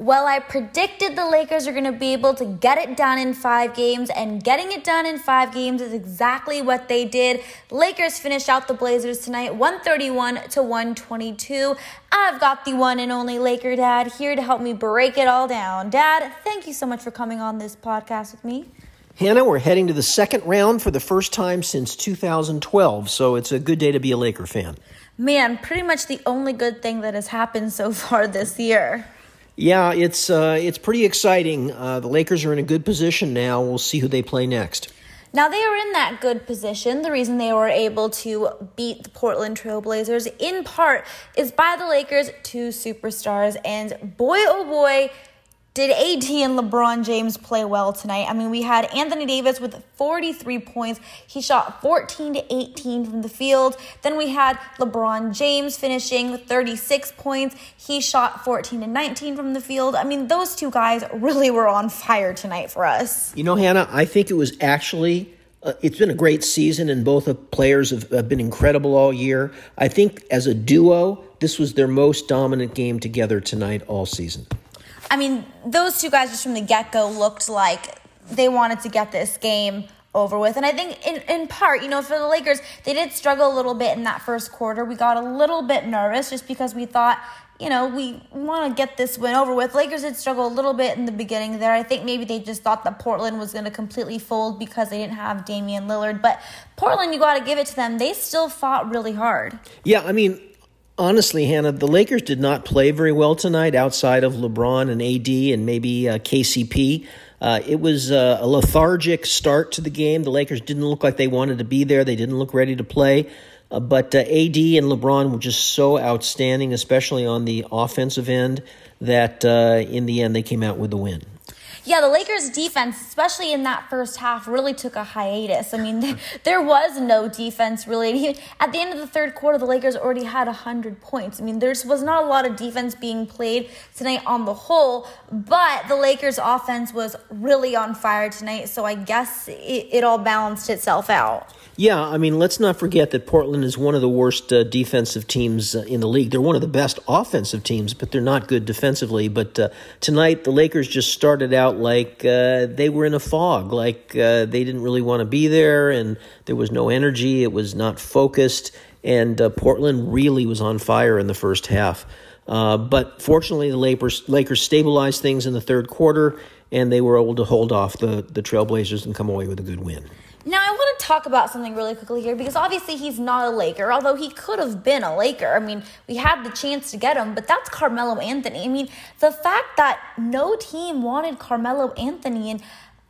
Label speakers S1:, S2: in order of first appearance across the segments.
S1: Well, I predicted the Lakers are going to be able to get it done in five games, and getting it done in five games is exactly what they did. Lakers finished out the Blazers tonight 131 to 122. I've got the one and only Laker dad here to help me break it all down. Dad, thank you so much for coming on this podcast with me.
S2: Hannah, we're heading to the second round for the first time since 2012, so it's a good day to be a Laker fan.
S1: Man, pretty much the only good thing that has happened so far this year.
S2: Yeah, it's uh, it's pretty exciting. Uh, the Lakers are in a good position now. We'll see who they play next.
S1: Now, they are in that good position. The reason they were able to beat the Portland Trailblazers, in part, is by the Lakers' two superstars. And boy, oh boy, did AD and LeBron James play well tonight? I mean, we had Anthony Davis with 43 points. He shot 14 to 18 from the field. Then we had LeBron James finishing with 36 points. He shot 14 to 19 from the field. I mean, those two guys really were on fire tonight for us.
S2: You know, Hannah, I think it was actually uh, it's been a great season, and both of players have, have, been incredible all year. I think as a duo, this was their most dominant game together tonight all season.
S1: I mean, those two guys just from the get go looked like they wanted to get this game over with. And I think in, in part, you know, for the Lakers, they did struggle a little bit in that first quarter. We got a little bit nervous just because we thought, you know, we want to get this win over with. Lakers did struggle a little bit in the beginning there. I think maybe they just thought that Portland was going to completely fold because they didn't have Damian Lillard. But Portland, you got to give it to them. They still fought really hard.
S2: Yeah, I mean, honestly, Hannah, the Lakers did not play very well tonight outside of LeBron and AD and maybe uh, KCP. Uh, it was uh, a lethargic start to the game. The Lakers didn't look like they wanted to be there. They didn't look ready to play. Uh, but uh, AD and LeBron were just so outstanding, especially on the offensive end, that uh, in the end they came out with the win
S1: yeah, the Lakers defense, especially in that first half, really took a hiatus. I mean, there was no defense really. At the end of the third quarter, the Lakers already had 100 points. I mean, there was not a lot of defense being played tonight on the whole, but the Lakers offense was really on fire tonight. So I guess it, it all balanced itself out.
S2: Yeah, I mean, let's not forget that Portland is one of the worst uh, defensive teams uh, in the league. They're one of the best offensive teams, but they're not good defensively. But uh, tonight, the Lakers just started out like uh, they were in a fog, like uh, they didn't really want to be there, and there was no energy. It was not focused, and uh, Portland really was on fire in the first half. but fortunately, the Lakers, Lakers stabilized things in the third quarter, and they were able to hold off the, the Trailblazers and come away with a good win.
S1: Now, I want to talk about something really quickly here because obviously he's not a Laker, although he could have been a Laker. I mean, we had the chance to get him, but that's Carmelo Anthony. I mean, the fact that no team wanted Carmelo Anthony, and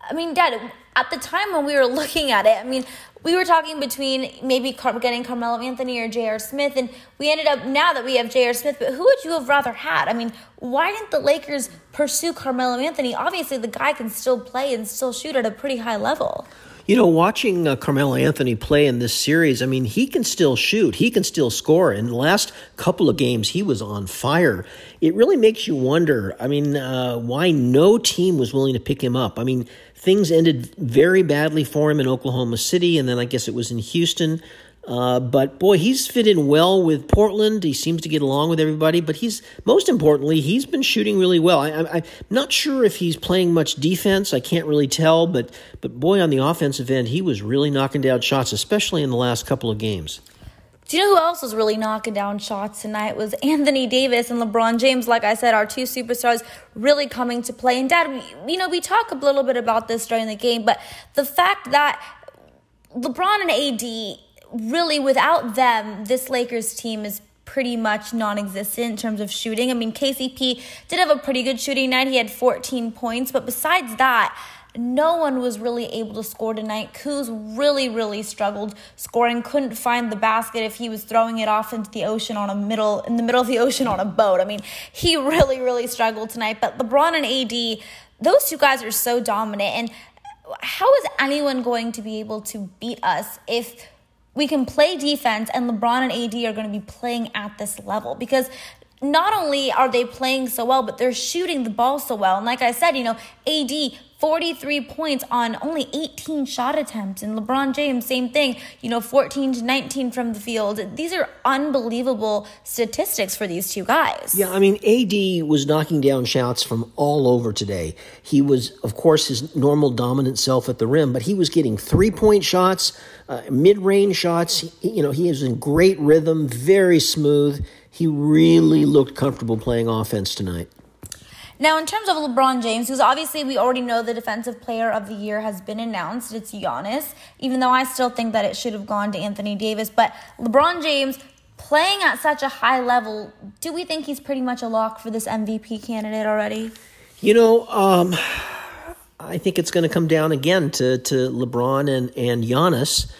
S1: I mean, Dad, at the time when we were looking at it, I mean, we were talking between maybe getting Carmelo Anthony or J.R. Smith, and we ended up now that we have J.R. Smith. But who would you have rather had? I mean, why didn't the Lakers pursue Carmelo Anthony? Obviously, the guy can still play and still shoot at a pretty high level.
S2: You know, watching uh, Carmelo Anthony play in this series, I mean, he can still shoot, he can still score. In the last couple of games, he was on fire. It really makes you wonder. I mean, uh, why no team was willing to pick him up? I mean, things ended very badly for him in Oklahoma City, and then I guess it was in Houston. Uh, but boy, he's fit in well with Portland. He seems to get along with everybody. But he's most importantly, he's been shooting really well. I, am not sure if he's playing much defense. I can't really tell. But but boy, on the offensive end, he was really knocking down shots, especially in the last couple of games.
S1: Do you know who else was really knocking down shots tonight? Was Anthony Davis and LeBron James. Like I said, our two superstars really coming to play. And Dad, we, you know, we talk a little bit about this during the game, but the fact that LeBron and AD really, without them, this Lakers team is pretty much non-existent in terms of shooting. I mean, KCP did have a pretty good shooting night. He had 14 points, but besides that, no one was really able to score tonight. Kuz really, really struggled scoring. Couldn't find the basket if he was throwing it off into the ocean on a middle in the middle of the ocean on a boat. I mean, he really, really struggled tonight. But LeBron and AD, those two guys are so dominant. And how is anyone going to be able to beat us if we can play defense and LeBron and AD are going to be playing at this level because not only are they playing so well, but they're shooting the ball so well. And like I said, you know, AD 43 points on only 18 shot attempts. And LeBron James, same thing, you know, 14 to 19 from the field. These are unbelievable statistics for these two guys.
S2: Yeah, I mean, AD was knocking down shots from all over today. He was, of course, his normal dominant self at the rim, but he was getting three point shots, uh, mid range shots. He, you know, he is in great rhythm, very smooth. He really looked comfortable playing offense tonight.
S1: Now, in terms of LeBron James, who's obviously we already know the defensive player of the year has been announced, it's Giannis, even though I still think that it should have gone to Anthony Davis. But LeBron James playing at such a high level, do we think he's pretty much a lock for this MVP candidate already?
S2: You know, um, I think it's going to come down again to, to LeBron and, and Giannis.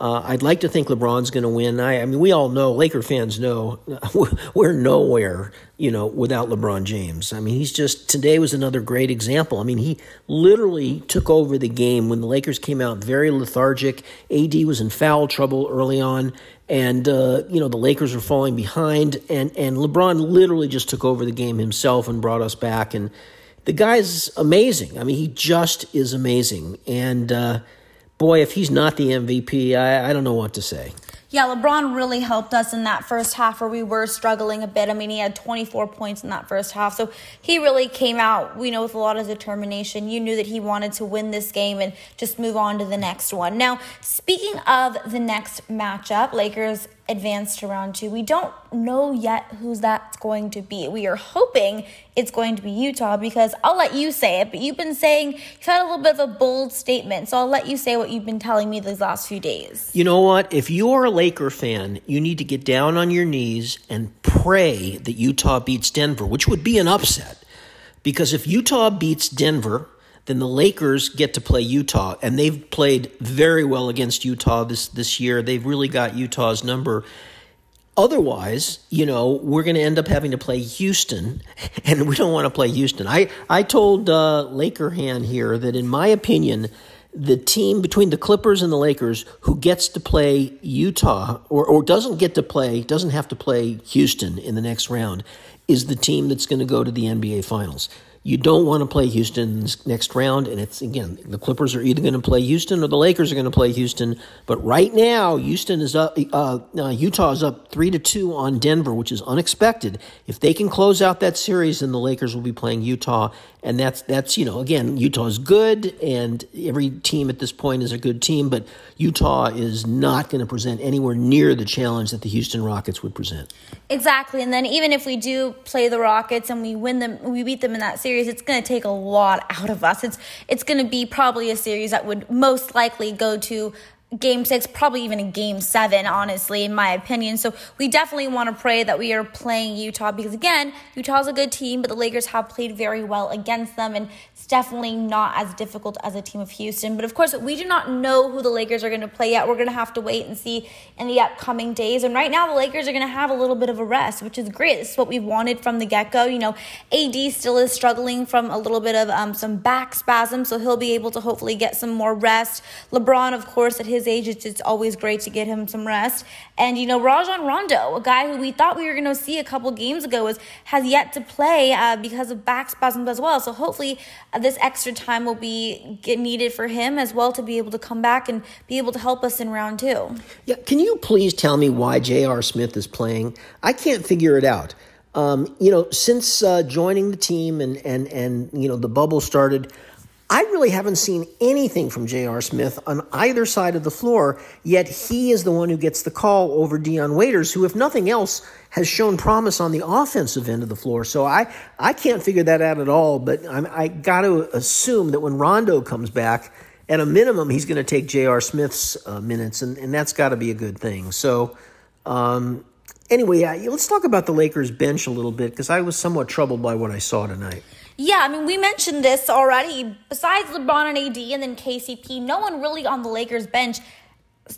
S2: Uh, I'd like to think LeBron's going to win. I, I, mean, we all know, Laker fans know, we're nowhere, you know, without LeBron James. I mean, he's just, today was another great example. I mean, he literally took over the game when the Lakers came out very lethargic. AD was in foul trouble early on, and, uh, you know, the Lakers were falling behind, and, and LeBron literally just took over the game himself and brought us back. And the guy's amazing. I mean, he just is amazing. And, uh, boy, if he's not the MVP, I, I don't know what to say.
S1: Yeah, LeBron really helped us in that first half where we were struggling a bit. I mean, he had 24 points in that first half. So he really came out, you know, with a lot of determination. You knew that he wanted to win this game and just move on to the next one. Now, speaking of the next matchup, Lakers advanced to round two. We don't know yet who's that's going to be. We are hoping it's going to be Utah because I'll let you say it, but you've been saying you've had a little bit of a bold statement. So I'll let you say what you've been telling me these last few days.
S2: You know what? If you're a Laker fan, you need to get down on your knees and pray that Utah beats Denver, which would be an upset. Because if Utah beats Denver, then the Lakers get to play Utah, and they've played very well against Utah this this year. They've really got Utah's number. Otherwise, you know, we're going to end up having to play Houston, and we don't want to play Houston. I I told uh, Laker Hannah here that in my opinion, the team between the Clippers and the Lakers who gets to play Utah or, or doesn't get to play, doesn't have to play Houston in the next round, is the team that's going to go to the NBA Finals. You don't want to play Houston next round, and it's again the Clippers are either going to play Houston or the Lakers are going to play Houston. But right now, Houston is up. Uh, uh, Utah is up three to two on Denver, which is unexpected. If they can close out that series, then the Lakers will be playing Utah, and that's that's you know again Utah is good, and every team at this point is a good team, but Utah is not going to present anywhere near the challenge that the Houston Rockets would present.
S1: Exactly, and then even if we do play the Rockets and we win them, we beat them in that series series, it's going to take a lot out of us. It's it's going to be probably a series that would most likely go to game six, probably even a game seven, honestly, in my opinion. So we definitely want to pray that we are playing Utah because, again, Utah's a good team, but the Lakers have played very well against them, and it's definitely not as difficult as a team of Houston. But of course, we do not know who the Lakers are going to play yet. We're going to have to wait and see in the upcoming days. And right now, the Lakers are going to have a little bit of a rest, which is great. This is what we wanted from the get go. You know, AD still is struggling from a little bit of um, some back spasm, so he'll be able to hopefully get some more rest. LeBron, of course, at his his age, it's, always great to get him some rest. And, you know, Rajon Rondo, a guy who we thought we were going to see a couple games ago, is, has yet to play uh, because of back spasms as well. So hopefully uh, this extra time will be needed for him as well to be able to come back and be able to help us in round two.
S2: Yeah, can you please tell me why J.R. Smith is playing? I can't figure it out. Um, you know, since uh, joining the team and, and, and, you know, the bubble started, I really haven't seen anything from J.R. Smith on either side of the floor, yet he is the one who gets the call over Dion Waiters, who, if nothing else, has shown promise on the offensive end of the floor. So I, I can't figure that out at all, but I'm, I got to assume that when Rondo comes back, at a minimum, he's going to take J.R. Smith's uh, minutes, and, and that's got to be a good thing. So, um, anyway, let's talk about the Lakers bench a little bit because I was somewhat troubled by what I saw tonight.
S1: Yeah, I mean, we mentioned this already. Besides LeBron and AD and then KCP, no one really on the Lakers bench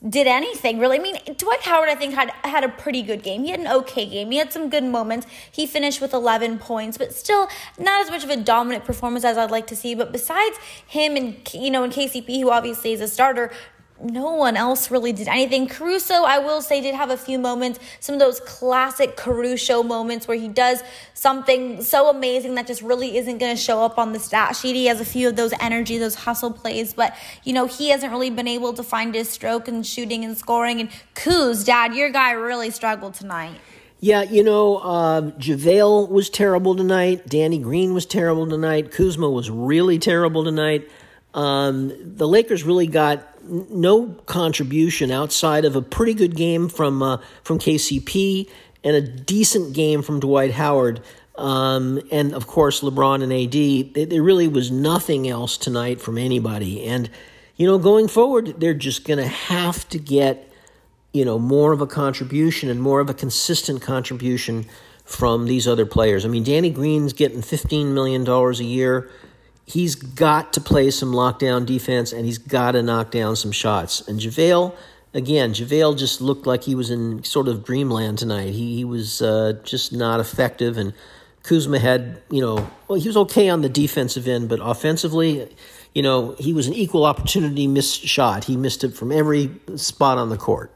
S1: did anything really. I mean, Dwight Howard, I think, had had a pretty good game. He had an okay game. He had some good moments. He finished with 11 points, but still not as much of a dominant performance as I'd like to see. But besides him and you know and KCP, who obviously is a starter, no one else really did anything. Caruso, I will say, did have a few moments, some of those classic Caruso moments where he does something so amazing that just really isn't going to show up on the stat sheet. He has a few of those energy, those hustle plays, but you know, he hasn't really been able to find his stroke and shooting and scoring. And Kuz, dad, your guy really struggled tonight.
S2: Yeah, you know, uh, JaVale was terrible tonight. Danny Green was terrible tonight. Kuzma was really terrible tonight. Um, the Lakers really got no contribution outside of a pretty good game from uh, from KCP and a decent game from Dwight Howard. Um, and of course, LeBron and AD. There really was nothing else tonight from anybody. And you know, going forward, they're just going to have to get you know more of a contribution and more of a consistent contribution from these other players. I mean, Danny Green's getting fifteen million dollars a year he's got to play some lockdown defense and he's got to knock down some shots. And JaVale, again, JaVale just looked like he was in sort of dreamland tonight. He, he was uh, just not effective. And Kuzma had, you know, well, he was okay on the defensive end, but offensively, you know, he was an equal opportunity missed shot. He missed it from every spot on the court.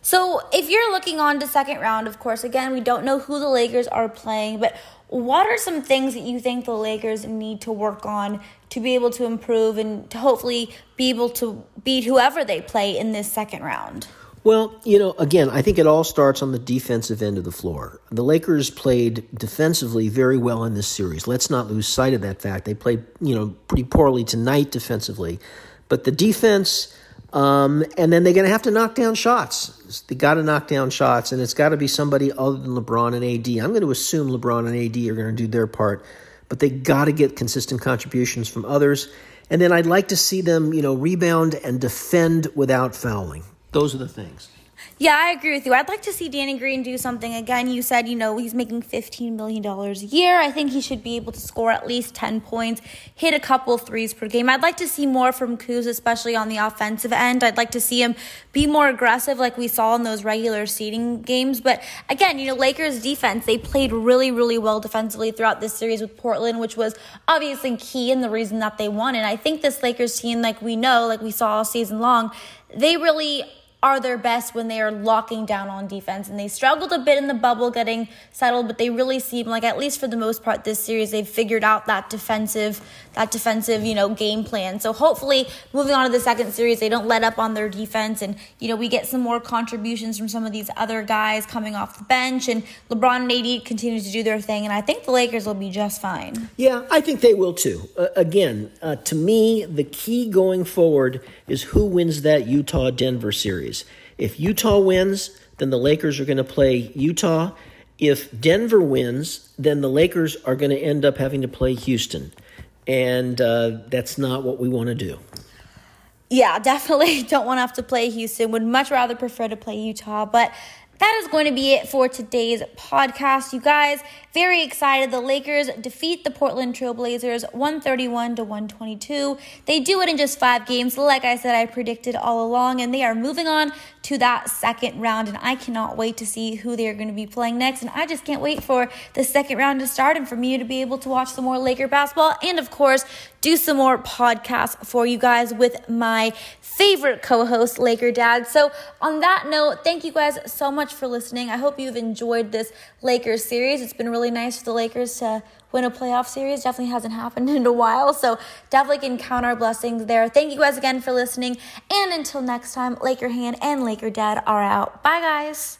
S1: So, if you're looking on to second round, of course, again, we don't know who the Lakers are playing, but what are some things that you think the Lakers need to work on to be able to improve and to hopefully be able to beat whoever they play in this second round?
S2: Well, you know, again, I think it all starts on the defensive end of the floor. The Lakers played defensively very well in this series. Let's not lose sight of that fact. They played, you know, pretty poorly tonight defensively. But the defense um, and then they're going to have to knock down shots. They got to knock down shots, and it's got to be somebody other than LeBron and AD. I'm going to assume LeBron and AD are going to do their part, but they got to get consistent contributions from others. And then I'd like to see them, you know, rebound and defend without fouling. Those are the things.
S1: Yeah, I agree with you. I'd like to see Danny Green do something. Again, you said, you know, he's making $15 million a year. I think he should be able to score at least 10 points, hit a couple threes per game. I'd like to see more from Kuz, especially on the offensive end. I'd like to see him be more aggressive like we saw in those regular seeding games. But again, you know, Lakers defense, they played really, really well defensively throughout this series with Portland, which was obviously key and the reason that they won. And I think this Lakers team, like we know, like we saw all season long, they really are their best when they are locking down on defense. And they struggled a bit in the bubble getting settled, but they really seem like at least for the most part this series they've figured out that defensive that defensive, you know, game plan. So hopefully moving on to the second series they don't let up on their defense and you know, we get some more contributions from some of these other guys coming off the bench and LeBron and AD continue to do their thing and I think the Lakers will be just fine.
S2: Yeah, I think they will too. Uh, again, uh, to me the key going forward is who wins that Utah Denver series. If Utah wins, then the Lakers are going to play Utah. If Denver wins, then the Lakers are going to end up having to play Houston. And uh, that's not what we want to do.
S1: Yeah, definitely don't want to have to play Houston. Would much rather prefer to play Utah. But that is going to be it for today's podcast. You guys, very excited. The Lakers defeat the Portland Trailblazers 131 to 122. They do it in just five games, like I said, I predicted all along, and they are moving on to that second round. And I cannot wait to see who they are going to be playing next. And I just can't wait for the second round to start and for me to be able to watch some more Laker basketball and, of course, do some more podcasts for you guys with my favorite co host, Laker Dad. So, on that note, thank you guys so much for listening. I hope you've enjoyed this Lakers series. It's been really nice for the Lakers to win a playoff series. Definitely hasn't happened in a while. So, definitely can count our blessings there. Thank you guys again for listening. And until next time, Laker Hannah and Laker Dad are out. Bye, guys.